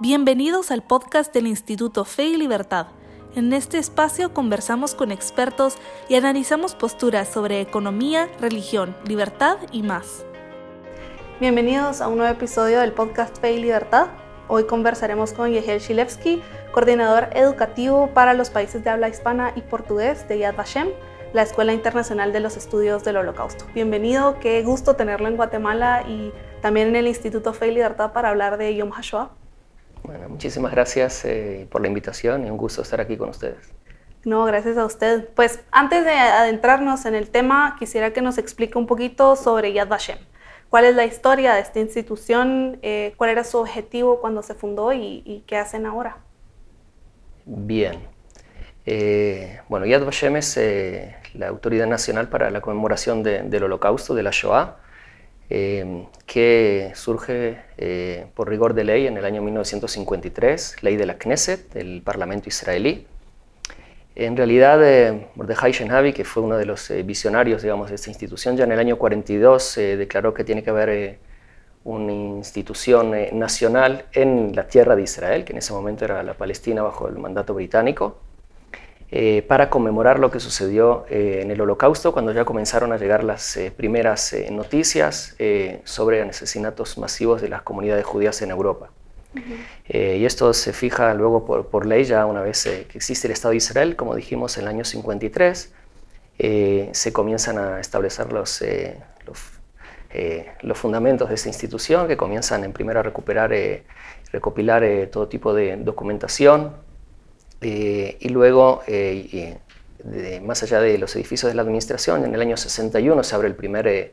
Bienvenidos al podcast del Instituto Fe y Libertad. En este espacio conversamos con expertos y analizamos posturas sobre economía, religión, libertad y más. Bienvenidos a un nuevo episodio del podcast Fe y Libertad. Hoy conversaremos con Yehiel Shilevsky, coordinador educativo para los países de habla hispana y portugués de Yad Vashem, la Escuela Internacional de los Estudios del Holocausto. Bienvenido, qué gusto tenerlo en Guatemala y también en el Instituto Fe y Libertad para hablar de Yom HaShoah. Bueno, muchísimas gracias eh, por la invitación y un gusto estar aquí con ustedes. No, gracias a usted. Pues antes de adentrarnos en el tema, quisiera que nos explique un poquito sobre Yad Vashem. ¿Cuál es la historia de esta institución? Eh, ¿Cuál era su objetivo cuando se fundó y, qué hacen ahora? Bien. Eh, bueno, Yad Vashem es la autoridad nacional para la conmemoración del holocausto, de la Shoah. Em, que surge eh, por rigor de ley en el año 1953, ley de la Knesset, del Parlamento israelí. En realidad, eh, Mordechai Shenhavi, que fue uno de los eh, visionarios digamos, de esta institución, ya en el año 42 declaró que tiene que haber una institución nacional en la tierra de Israel, que en ese momento era la Palestina bajo el mandato británico. Eh, para conmemorar lo que sucedió eh, en el Holocausto, cuando ya comenzaron a llegar las eh, primeras noticias sobre asesinatos masivos de las comunidades judías en Europa. y esto se fija luego por, ley, ya una vez que existe el Estado de Israel, como dijimos en el año 53, se comienzan a establecer los, los, fundamentos de esta institución, que comienzan en primero a recuperar, recopilar todo tipo de documentación, eh, y luego, eh, más allá de los edificios de la administración, en el año 61 se abre el primer eh,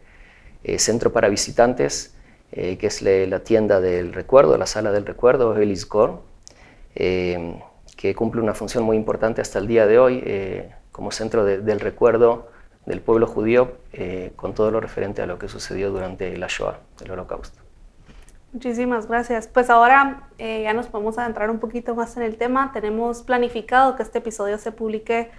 centro para visitantes, que es la, tienda del recuerdo, la sala del recuerdo, Elisgor, que cumple una función muy importante hasta el día de hoy como centro del recuerdo del pueblo judío con todo lo referente a lo que sucedió durante la Shoah, el holocausto. Muchísimas gracias. Pues ahora eh, ya nos podemos adentrar un poquito más en el tema. Tenemos planificado que este episodio se publique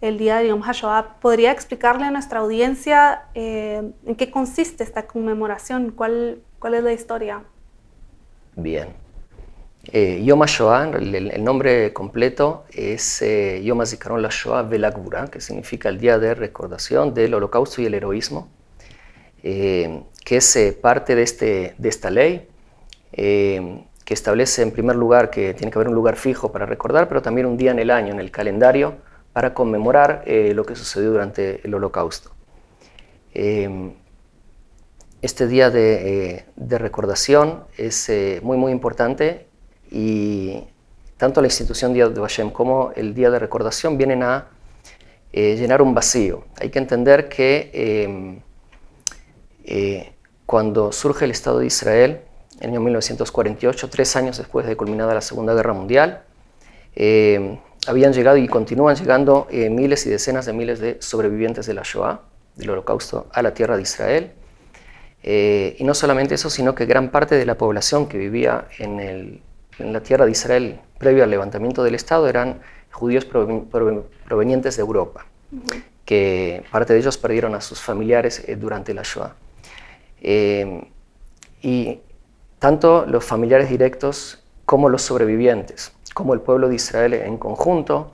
el día de Yom HaShoah. ¿Podría explicarle a nuestra audiencia eh, en qué consiste esta conmemoración? ¿Cuál, cuál es la historia? Bien. Eh, Yom HaShoah, el, nombre completo es Yom HaZikaron la Shoah que significa el día de recordación del holocausto y el heroísmo, que es parte de, este, de esta ley eh, que establece en primer lugar que tiene que haber un lugar fijo para recordar, pero también un día en el año, en el calendario, para conmemorar eh, lo que sucedió durante el holocausto. Eh, este día de, recordación es muy muy importante y tanto la institución Día de Hashem como el Día de Recordación vienen a llenar un vacío. Hay que entender que cuando surge el Estado de Israel, en el año 1948, tres años después de culminada la Segunda Guerra Mundial. Eh, habían llegado y continúan llegando eh, miles y decenas de miles de sobrevivientes de la Shoah, del Holocausto, a la tierra de Israel. Eh, y no solamente eso, sino que gran parte de la población que vivía en, la tierra de Israel previo al levantamiento del Estado eran judíos provenientes de Europa, que parte de ellos perdieron a sus familiares durante la Shoah. y tanto los familiares directos como los sobrevivientes, como el pueblo de Israel en conjunto,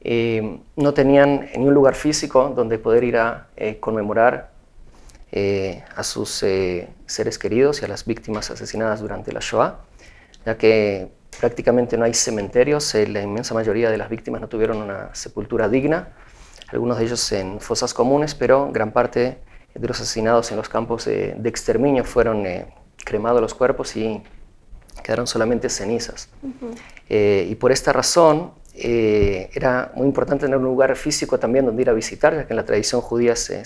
eh, no tenían ni un lugar físico donde poder ir a eh, conmemorar eh, a sus seres queridos y a las víctimas asesinadas durante la Shoah, ya que prácticamente no hay cementerios, la inmensa mayoría de las víctimas no tuvieron una sepultura digna, algunos de ellos en fosas comunes, pero gran parte de los asesinados en los campos de, de exterminio fueron cremado los cuerpos y quedaron solamente cenizas. Eh, y por esta razón eh, era muy importante tener un lugar físico también donde ir a visitar, ya que en la tradición judía se,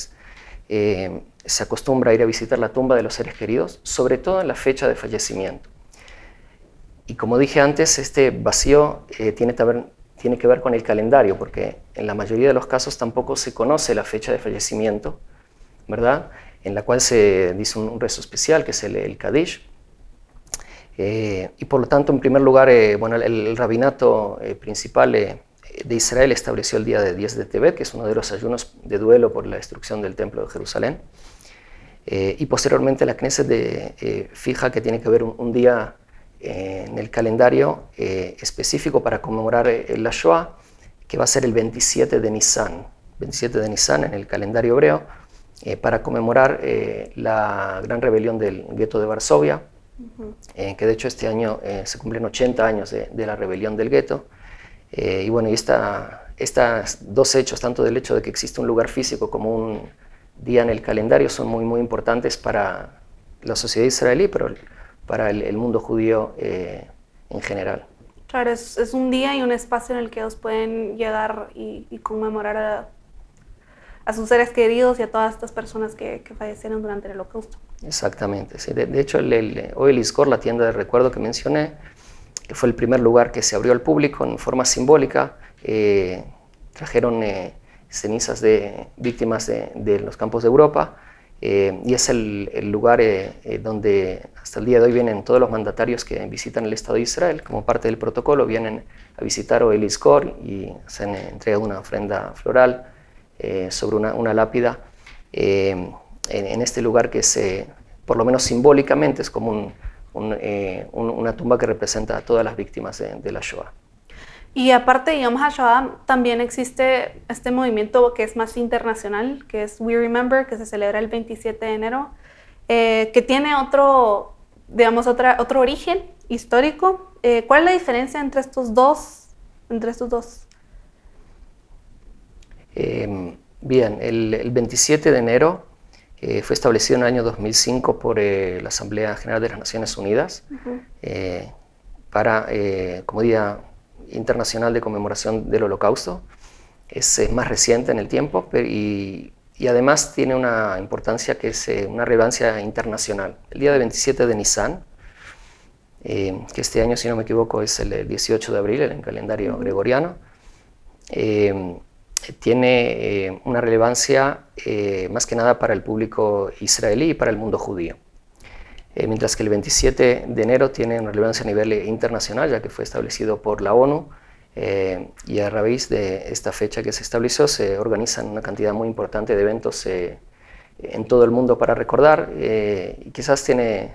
eh, se acostumbra a ir a visitar la tumba de los seres queridos, sobre todo en la fecha de fallecimiento. Y como dije antes, este vacío tiene, tiene que ver con el calendario, porque en la mayoría de los casos tampoco se conoce la fecha de fallecimiento, ¿verdad? En la cual se dice un, rezo especial, que es el, el Kadish. Eh, y por lo tanto, en primer lugar, eh, bueno, el, rabinato eh, principal de Israel estableció el día de 10 de Tebet, que es uno de los ayunos de duelo por la destrucción del Templo de Jerusalén. y posteriormente la Knesset de, fija que tiene que haber un, día en el calendario específico para conmemorar la Shoah, que va a ser el 27 de Nisan, 27 de Nisan en el calendario hebreo, para conmemorar la gran rebelión del gueto de Varsovia, que de hecho este año se cumplen 80 años de, de la rebelión del gueto. y bueno, y esta, estos dos hechos, tanto del hecho de que existe un lugar físico como un día en el calendario, son muy, muy importantes para la sociedad israelí, pero para el, mundo judío eh, en general. Claro, es, un día y un espacio en el que ellos pueden llegar y, conmemorar a, sus seres queridos y a todas estas personas que, fallecieron durante el holocausto. Exactamente, sí. de, hecho el, hoy el ISCOR, la tienda de recuerdo que mencioné, que fue el primer lugar que se abrió al público en forma simbólica, eh, trajeron eh, cenizas de víctimas de, los campos de Europa eh, y es el, lugar donde hasta el día de hoy vienen todos los mandatarios que visitan el Estado de Israel. Como parte del protocolo vienen a visitar el Iskor y se han entregado una ofrenda floral sobre una, lápida en, este lugar que es, por lo menos simbólicamente, es como una tumba que representa a todas las víctimas de la Shoah. Y aparte, digamos, Shoah también existe este movimiento que es más internacional, que es We Remember, que se celebra el 27 de enero, eh, que tiene otro, digamos, otra, otro origen histórico. Eh, ¿Cuál es la diferencia entre estos dos? Entre estos dos? Em, bien, el, 27 de enero eh, fue establecido en el año 2005 por la Asamblea General de las Naciones Unidas para, como día internacional de conmemoración del Holocausto. Es, más reciente en el tiempo y, además tiene una importancia que es eh, una relevancia internacional. El día de 27 de Nisan, eh, que este año, si no me equivoco, es el 18 de abril en el calendario gregoriano, eh, tiene una relevancia más que nada para el público israelí y para el mundo judío. Eh, mientras que el 27 de enero tiene una relevancia a nivel internacional, ya que fue establecido por la ONU, eh, y a raíz de esta fecha que se estableció se organizan una cantidad muy importante de eventos eh, en todo el mundo para recordar, y quizás tiene,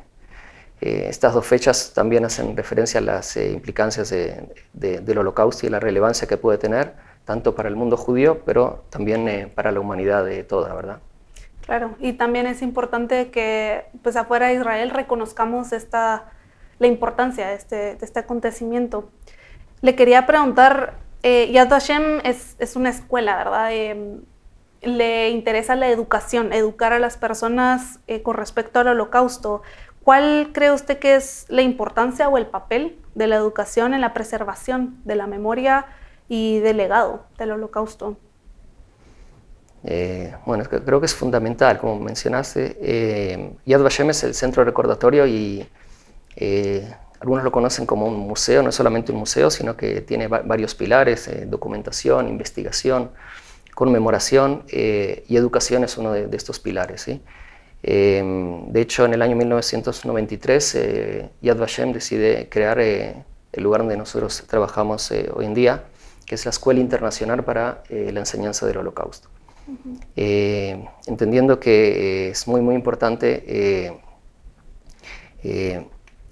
estas dos fechas también hacen referencia a las implicancias del holocausto y la relevancia que puede tener, tanto para el mundo judío, pero también para la humanidad de toda, ¿verdad? Claro, y también es importante que pues afuera de Israel reconozcamos esta, la importancia de este, de este acontecimiento. Le quería preguntar, eh, Yad Vashem es, es, una escuela, ¿verdad? Eh, le interesa la educación, educar a las personas eh, con respecto al holocausto. ¿Cuál cree usted que es la importancia o el papel de la educación en la preservación de la memoria y del legado del holocausto? Eh, bueno, creo que es fundamental, como mencionaste. Eh, Yad Vashem es el centro recordatorio y eh, algunos lo conocen como un museo, no es solamente un museo, sino que tiene varios pilares, documentación, investigación, conmemoración y educación es uno de, estos pilares. de hecho, en el año 1993, Yad Vashem decide crear el lugar donde nosotros trabajamos hoy en día, que es la Escuela Internacional para la Enseñanza del Holocausto. Eh, entendiendo que es muy, muy importante eh, eh,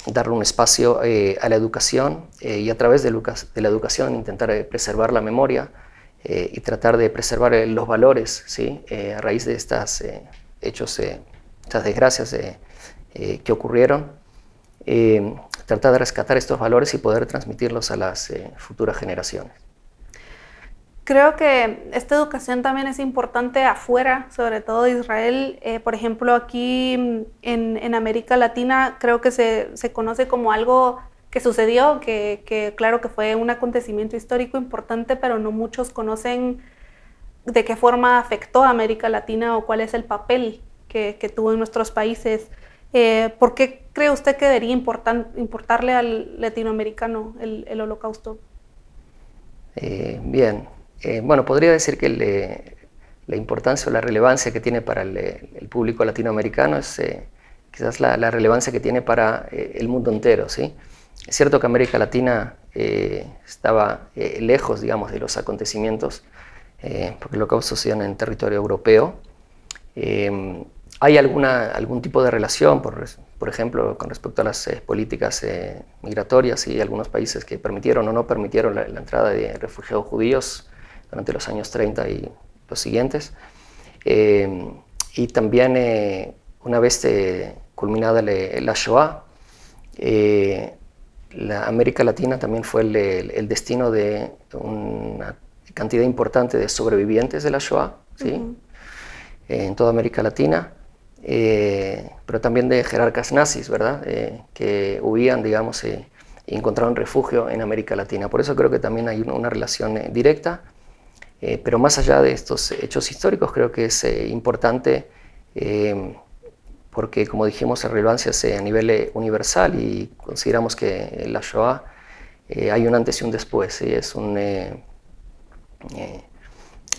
darle un espacio a la educación y a través de, la educación intentar preservar la memoria y tratar de preservar los valores ¿sí? a raíz de estos hechos, estas desgracias que ocurrieron. tratar de rescatar estos valores y poder transmitirlos a las futuras generaciones. Creo que esta educación también es importante afuera, sobre todo de Israel. Eh, por ejemplo, aquí en, América Latina creo que se, se, conoce como algo que sucedió, que, que, claro que fue un acontecimiento histórico importante, pero no muchos conocen de qué forma afectó a América Latina o cuál es el papel que, tuvo en nuestros países. Eh, ¿Por qué cree usted que debería importarle al latinoamericano el, el holocausto? Eh, bien, eh, bueno, podría decir que la importancia o la relevancia que tiene para el, público latinoamericano es eh, quizás la, relevancia que tiene para eh, el mundo entero. ¿sí? Es cierto que América Latina estaba lejos, digamos, de los acontecimientos, porque lo causó en el territorio europeo. hay alguna, algún tipo de relación por, por ejemplo, con respecto a las políticas migratorias y algunos países que permitieron o no permitieron la, la, entrada de refugiados judíos durante los años 30 y los siguientes. y también, una vez culminada la Shoah, la América Latina también fue el, destino de una cantidad importante de sobrevivientes de la Shoah, ¿sí? en toda América Latina, eh, pero también de jerarcas nazis, ¿verdad? Eh, que huían, digamos, eh, y encontraron refugio en América Latina. Por eso creo que también hay una, relación directa, pero más allá de estos hechos históricos, creo que es importante porque como dijimos, la relevancia es a nivel universal y consideramos que en la Shoah hay un antes y un después. Es, un,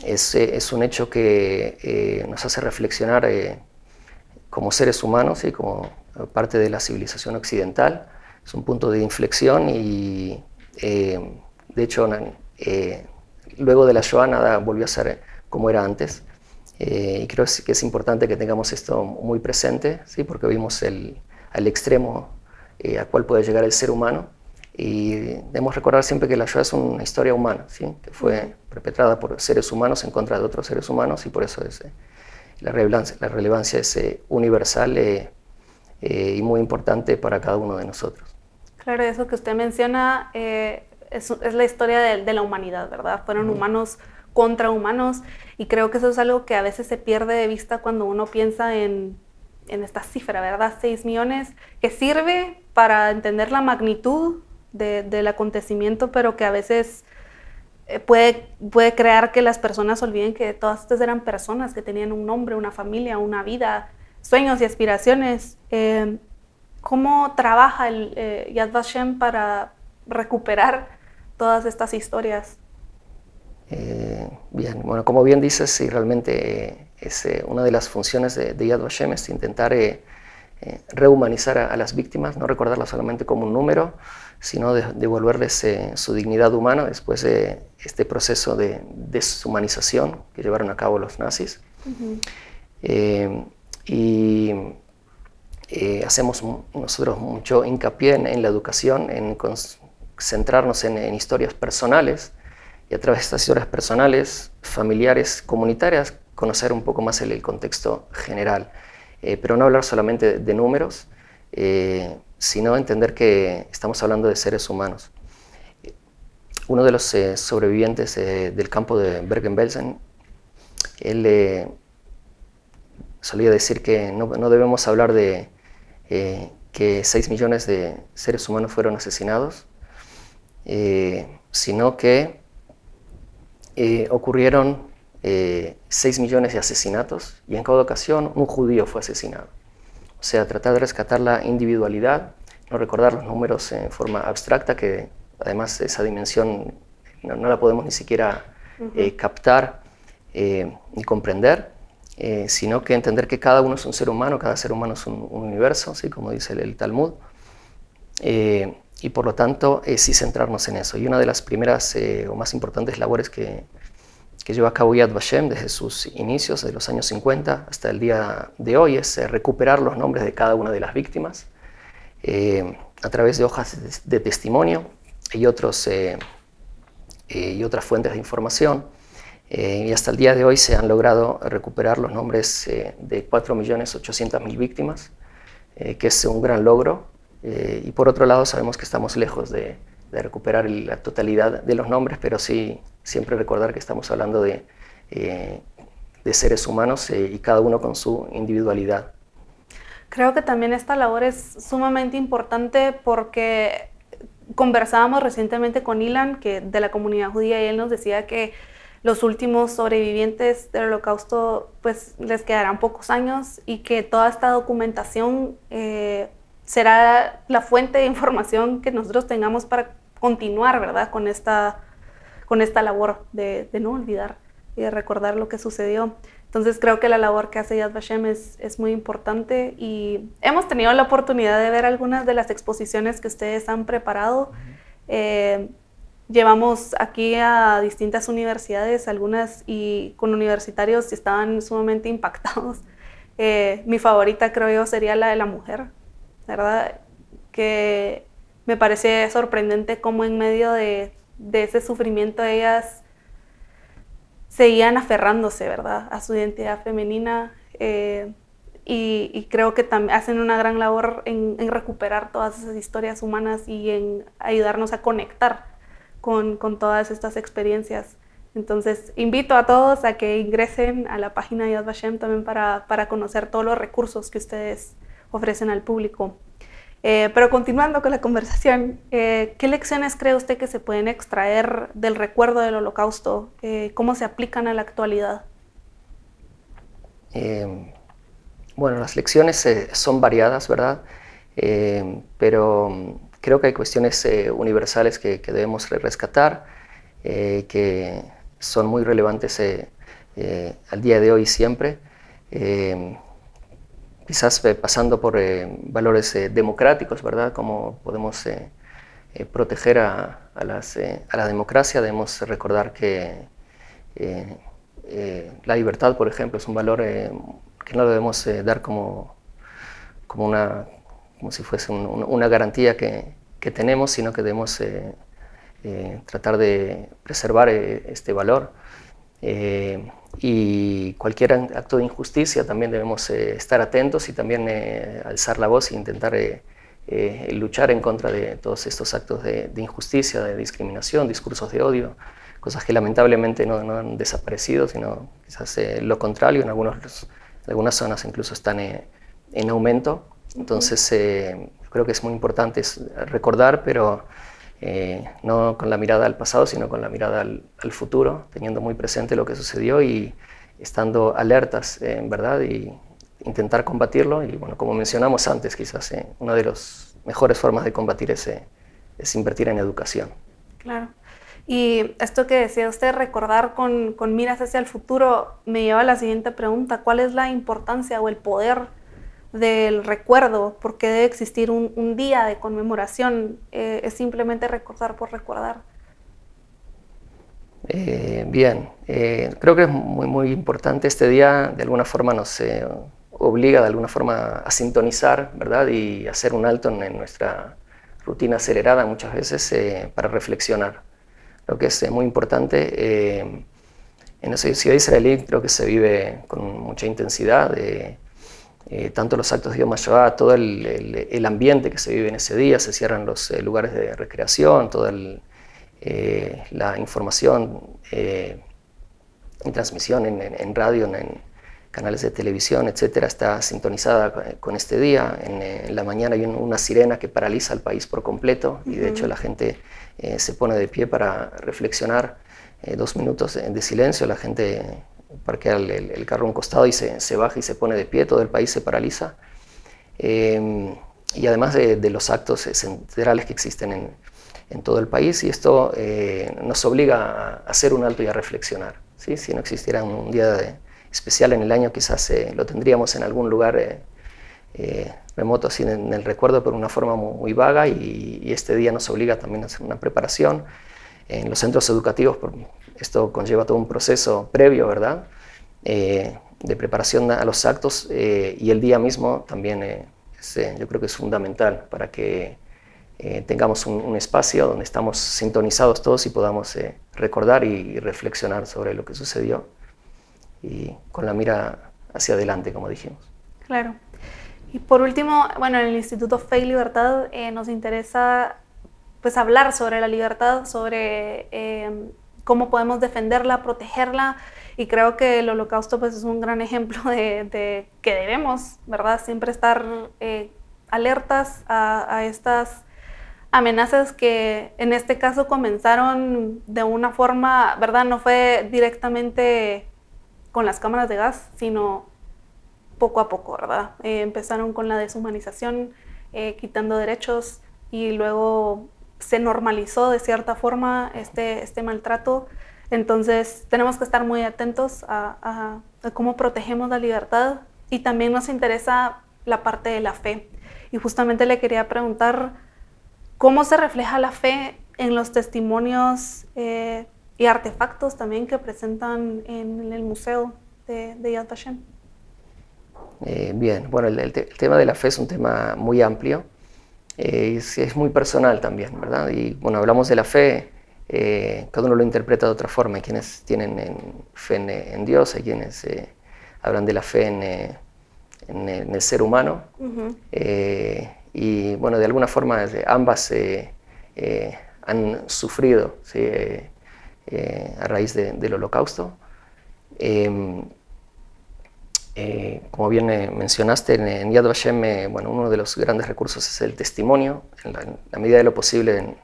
es, un hecho que nos hace reflexionar como seres humanos y como parte de la civilización occidental. Es un punto de inflexión y, eh, de hecho, eh, luego de la Shoah nada volvió a ser como era antes. Eh, y creo que es importante que tengamos esto muy presente, ¿sí? porque vimos el, al extremo a cual puede llegar el ser humano. Y debemos recordar siempre que la Shoah es una historia humana, ¿sí? que fue perpetrada por seres humanos en contra de otros seres humanos y por eso es la relevancia, la relevancia es eh, universal eh, eh, y muy importante para cada uno de nosotros. Claro, eso que usted menciona es, es, la historia de, de, la humanidad, ¿verdad? Fueron humanos contra humanos y creo que eso es algo que a veces se pierde de vista cuando uno piensa en, en esta cifra, ¿verdad? 6 millones, que sirve para entender la magnitud de, del acontecimiento, pero que a veces eh, puede, puede crear que las personas olviden que todas estas eran personas que tenían un nombre, una familia, una vida, sueños y aspiraciones. Eh, ¿Cómo trabaja el eh, Yad Vashem para recuperar todas estas historias? bien, bueno, como bien dices, sí, realmente es una de las funciones de, Yad Vashem es intentar rehumanizar a, a, las víctimas, no recordarlas solamente como un número, sino de, devolverles eh, su dignidad humana después de este proceso de deshumanización que llevaron a cabo los nazis. Eh, y eh, hacemos nosotros mucho hincapié en, la educación, en concentrarnos en, historias personales y a través de estas historias personales, familiares, comunitarias, conocer un poco más el, contexto general, pero no hablar solamente de, números, sino entender que estamos hablando de seres humanos. Uno de los eh, sobrevivientes eh, del campo de Bergen-Belsen, él eh, solía decir que no, debemos hablar de que 6 millones de seres humanos fueron asesinados, sino que ocurrieron 6 millones de asesinatos y en cada ocasión un judío fue asesinado. O sea, tratar de rescatar la individualidad, no recordar los números en forma abstracta, que además esa dimensión no, la podemos ni siquiera eh, captar eh, ni comprender, eh, sino que entender que cada uno es un ser humano, cada ser humano es un, universo, ¿sí? como dice el, Talmud, y por lo tanto sí centrarnos en eso. Y una de las primeras o más importantes labores que, que lleva a cabo Yad Vashem desde sus inicios, de los años 50 hasta el día de hoy, es eh, recuperar los nombres de cada una de las víctimas eh, a través de hojas de, testimonio y, otros, eh, y otras fuentes de información. y hasta el día de hoy se han logrado recuperar los nombres de 4.800.000 víctimas, que es un gran logro. Y por otro lado, sabemos que estamos lejos de, de recuperar la totalidad de los nombres, pero sí siempre recordar que estamos hablando de, eh, de seres humanos eh, y cada uno con su individualidad. Creo que también esta labor es sumamente importante porque conversábamos recientemente con Ilan, que de la comunidad judía, y él nos decía que los últimos sobrevivientes del holocausto pues les quedarán pocos años y que toda esta documentación eh, será la fuente de información que nosotros tengamos para continuar, ¿verdad? Con esta, con esta labor de, no olvidar y de recordar lo que sucedió. Entonces creo que la labor que hace Yad Vashem es, es, muy importante y hemos tenido la oportunidad de ver algunas de las exposiciones que ustedes han preparado. Eh, llevamos aquí a distintas universidades, algunas y con universitarios estaban sumamente impactados. Eh, mi favorita creo yo sería la de la mujer, ¿verdad? Que me parece sorprendente cómo en medio de, ese sufrimiento ellas seguían aferrándose, ¿verdad? A su identidad femenina. Eh, y, creo que también hacen una gran labor en, recuperar todas esas historias humanas y en ayudarnos a conectar con, con, todas estas experiencias. Entonces, invito a todos a que ingresen a la página de Yad Vashem también para, para conocer todos los recursos que ustedes ofrecen al público. Eh, pero continuando con la conversación, eh, ¿qué lecciones cree usted que se pueden extraer del recuerdo del holocausto? Eh, ¿Cómo se aplican a la actualidad? Bueno, las lecciones son variadas, ¿verdad? Pero mm, creo que hay cuestiones universales que, debemos rescatar, que son muy relevantes al día de hoy siempre. Quizás pasando por valores democráticos, ¿verdad? Cómo podemos proteger a, a, la democracia, debemos recordar que la libertad, por ejemplo, es un valor que no debemos eh, dar como, como, una, como si fuese una garantía que, que, tenemos, sino que debemos eh, eh, tratar de preservar este valor. Y cualquier acto de injusticia también debemos estar atentos y también alzar la voz e intentar luchar en contra de todos estos actos de, de, injusticia, de discriminación, discursos de odio, cosas que lamentablemente no, no han desaparecido, sino quizás lo contrario en algunos algunas zonas incluso están eh, en aumento. Entonces, eh, creo que es muy importante recordar, pero eh, no con la mirada al pasado, sino con la mirada al, futuro, teniendo muy presente lo que sucedió y estando alertas, en verdad, y intentar combatirlo. Y bueno, como mencionamos antes, quizás una de las mejores formas de combatir es, es invertir en educación. Claro. Y esto que decía usted, recordar con, miras hacia el futuro, me lleva a la siguiente pregunta. ¿Cuál es la importancia o el poder del recuerdo? ¿Por qué debe existir un, día de conmemoración? Eh, ¿Es simplemente recordar por recordar? Eh, bien, eh, creo que es muy, muy importante. Este día de alguna forma nos obliga de alguna forma a sintonizar, ¿verdad? Y hacer un alto en nuestra rutina acelerada muchas veces para reflexionar lo que es muy importante. En la sociedad israelí creo que se vive con mucha intensidad, eh, tanto los actos de Yom HaShoah, todo el, el, ambiente que se vive en ese día, se cierran los lugares de recreación, toda la información en transmisión, en, en radio, en, canales de televisión, etcétera, está sintonizada con este día. En, la mañana hay una sirena que paraliza al país por completo y de hecho la gente eh, se pone de pie para reflexionar. Eh, dos minutos de, silencio, la gente parquea el, carro a un costado y se, se, baja y se pone de pie, todo el país se paraliza. Em, y además de, los actos centrales que existen en, en todo el país, y esto eh, nos obliga a hacer un alto y a reflexionar. ¿sí? Si no existiera un día de, especial en el año, quizás eh, lo tendríamos en algún lugar eh, eh, remoto, así en, el recuerdo, pero de una forma muy, vaga y, este día nos obliga también a hacer una preparación. En los centros educativos, esto conlleva todo un proceso previo, ¿verdad? de preparación a los actos y el día mismo también yo creo que es fundamental para que tengamos un, espacio donde estamos sintonizados todos y podamos recordar y reflexionar sobre lo que sucedió y con la mira hacia adelante, como dijimos. Claro. Y por último, bueno, en el Instituto Fe y Libertad eh, nos interesa pues hablar sobre la libertad, sobre eh, cómo podemos defenderla, protegerla y creo que el holocausto pues es un gran ejemplo de, que debemos, ¿verdad? Siempre estar eh, alertas a, a, estas amenazas que en este caso comenzaron de una forma, ¿verdad? No fue directamente con las cámaras de gas, sino poco a poco, ¿verdad? Eh, empezaron con la deshumanización, eh, quitando derechos y luego se normalizó de cierta forma este, este maltrato. Entonces tenemos que estar muy atentos a, cómo protegemos la libertad y también nos interesa la parte de la fe. Y justamente le quería preguntar cómo se refleja la fe en los testimonios eh, y artefactos también que presentan en el museo de, de Yad Vashem. bien, bueno, el, tema de la fe es un tema muy amplio, es, es, muy personal también, ¿verdad? Y bueno, hablamos de la fe, cada uno lo interpreta de otra forma, hay quienes tienen fe en, Dios, hay quienes hablan de la fe en en, el ser humano. Eh, y bueno, de alguna forma ambas eh, eh, han sufrido a raíz del holocausto. Em, como bien mencionaste, en, Yad Vashem, bueno, uno de los grandes recursos es el testimonio. En la, medida de lo posible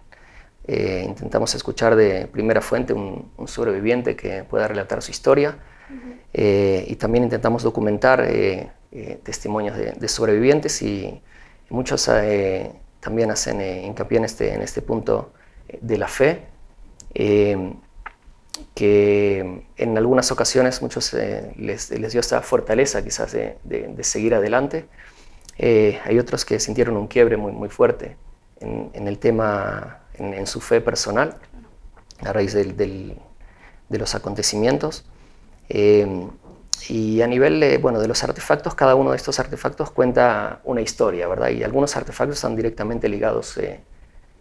intentamos escuchar de primera fuente un, sobreviviente que pueda relatar su historia. y también intentamos documentar eh, testimonios de, sobrevivientes y muchos eh, también hacen eh, hincapié en este, en este punto de la fe, que en algunas ocasiones muchos les, les, dio esta fortaleza quizás de, de, seguir adelante. hay otros que sintieron un quiebre muy, muy fuerte en, el tema, en, su fe personal, a raíz de los acontecimientos. Y a nivel bueno, de los artefactos, cada uno de estos artefactos cuenta una historia, ¿verdad? Y algunos artefactos están directamente ligados eh,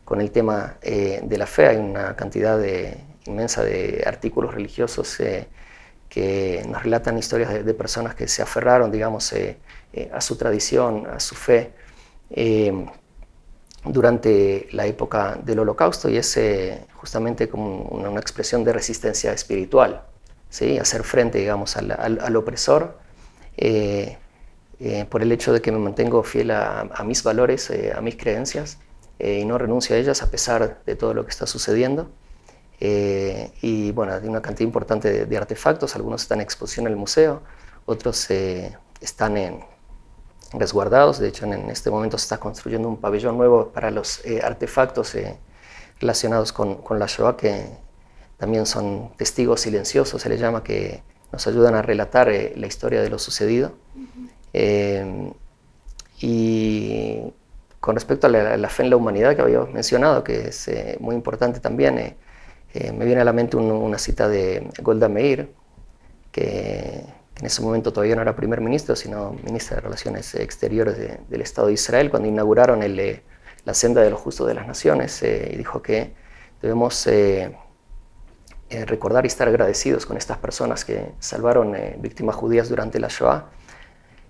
con el tema eh, de la fe. Hay una cantidad de, inmensa de artículos religiosos eh, que nos relatan historias de, personas que se aferraron, digamos, a su tradición, a su fe durante la época del holocausto y es justamente como una expresión de resistencia espiritual hacer frente, digamos, al, opresor, eh, eh, por el hecho de que me mantengo fiel a, mis valores, eh, a mis creencias, y no renuncio a ellas a pesar de todo lo que está sucediendo. Y bueno, hay una cantidad importante de, artefactos, algunos están en exposición en el museo, otros están en, resguardados, de hecho en, este momento se está construyendo un pabellón nuevo para los artefactos relacionados con, con la Shoah que también son testigos silenciosos, se les llama, que nos ayudan a relatar eh, la historia de lo sucedido. Eh, y con respecto a la, fe en la humanidad que había mencionado, que es eh, muy importante también, me viene a la mente una cita de Golda Meir, que, en ese momento todavía no era primer ministro, sino ministra de Relaciones Exteriores del Estado de Israel, cuando inauguraron el, la senda de los justos de las naciones, y dijo que debemos eh, recordar y estar agradecidos con estas personas que salvaron eh, víctimas judías durante la Shoah,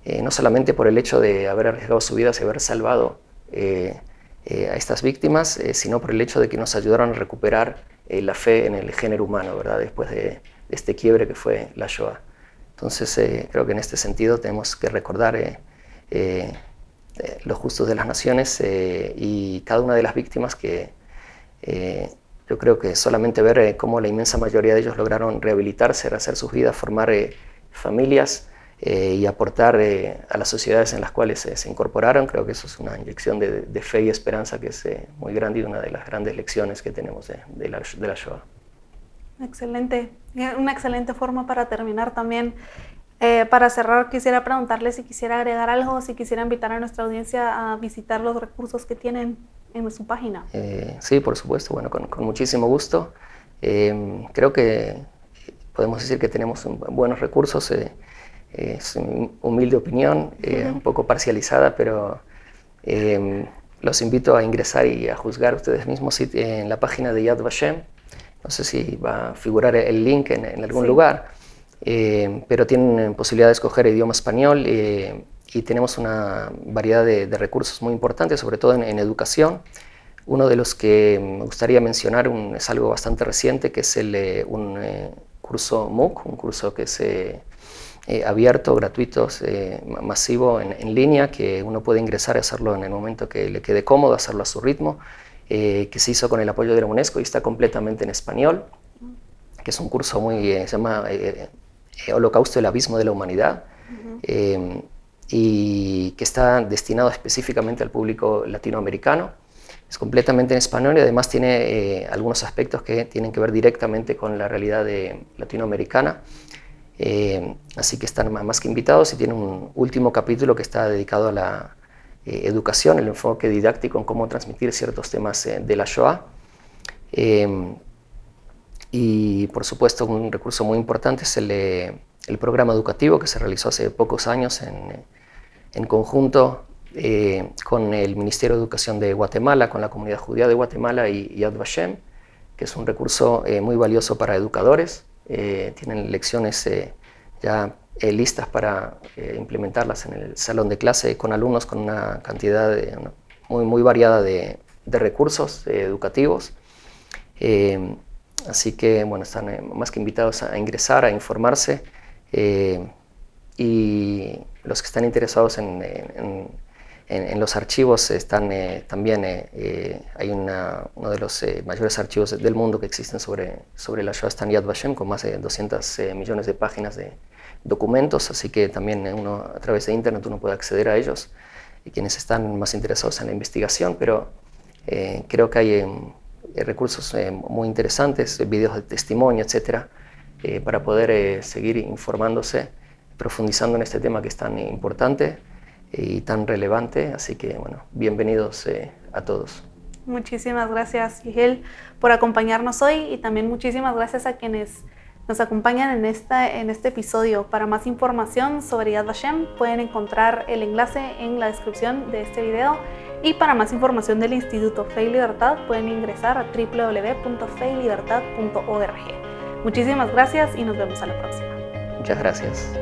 eh, no solamente por el hecho de haber arriesgado su vida y haber salvado a estas víctimas, sino por el hecho de que nos ayudaron a recuperar la fe en el género humano, ¿verdad? después de, este quiebre que fue la Shoah. Entonces, creo que en este sentido tenemos que recordar los justos de las naciones y cada una de las víctimas que yo creo que solamente ver eh, cómo la inmensa mayoría de ellos lograron rehabilitarse, rehacer sus vidas, formar eh, familias eh, y aportar a las sociedades en las cuales se incorporaron, creo que eso es una inyección de, fe y esperanza que es muy grande y una de las grandes lecciones que tenemos de, la, de la Shoah. Excelente, una excelente forma para terminar también. para cerrar, quisiera preguntarle si quisiera agregar algo, si quisiera invitar a nuestra audiencia a visitar los recursos que tienen en su página. Eh, sí, por supuesto, bueno, con, muchísimo gusto. Eh, creo que podemos decir que tenemos buenos recursos. Eh, es mi humilde opinión, un poco parcializada, pero los invito a ingresar y a juzgar ustedes mismos en la página de Yad Vashem. No sé si va a figurar el link en, algún lugar, pero tienen posibilidad de escoger idioma español y tenemos una variedad de, recursos muy importantes, sobre todo en, educación. Uno de los que me gustaría mencionar un, es algo bastante reciente, que es el, eh, un eh, curso MOOC, un curso que es eh, abierto, gratuito, masivo, en, línea, que uno puede ingresar y hacerlo en el momento que le quede cómodo, hacerlo a su ritmo, que se hizo con el apoyo de la UNESCO y está completamente en español, que es un curso muy, se llama Holocausto del Abismo de la Humanidad y que está destinado específicamente al público latinoamericano. Es completamente en español y además tiene eh, algunos aspectos que tienen que ver directamente con la realidad de latinoamericana. Eh, así que están más que invitados y tiene un último capítulo que está dedicado a la eh, educación, el enfoque didáctico en cómo transmitir ciertos temas de la Shoah. y por supuesto un recurso muy importante es el programa educativo que se realizó hace pocos años en conjunto eh, con el Ministerio de Educación de Guatemala, con la comunidad judía de Guatemala y Yad Vashem, que es un recurso eh, muy valioso para educadores. Eh, tienen lecciones ya listas para implementarlas en el salón de clase con alumnos con una cantidad muy, muy variada de, de recursos educativos. así que bueno, están más que invitados a ingresar, a informarse y los que están interesados en, en, los archivos están eh, también, eh, eh, hay uno de los mayores archivos del mundo que existen sobre, sobre la Shoah, está Yad Vashem, con más de 200 millones de páginas de documentos, así que también uno, a través de Internet uno puede acceder a ellos, y quienes están más interesados en la investigación, pero creo que hay recursos muy interesantes, videos de testimonio, etcétera, para poder seguir informándose profundizando en este tema que es tan importante y tan relevante. Así que, bueno, bienvenidos eh, a todos. Muchísimas gracias, Miguel, por acompañarnos hoy y también muchísimas gracias a quienes nos acompañan en, esta, en este episodio. Para más información sobre Yad Vashem pueden encontrar el enlace en la descripción de este video y para más información del Instituto Fe y Libertad pueden ingresar a www.feylibertad.org. Muchísimas gracias y nos vemos a la próxima. Muchas gracias.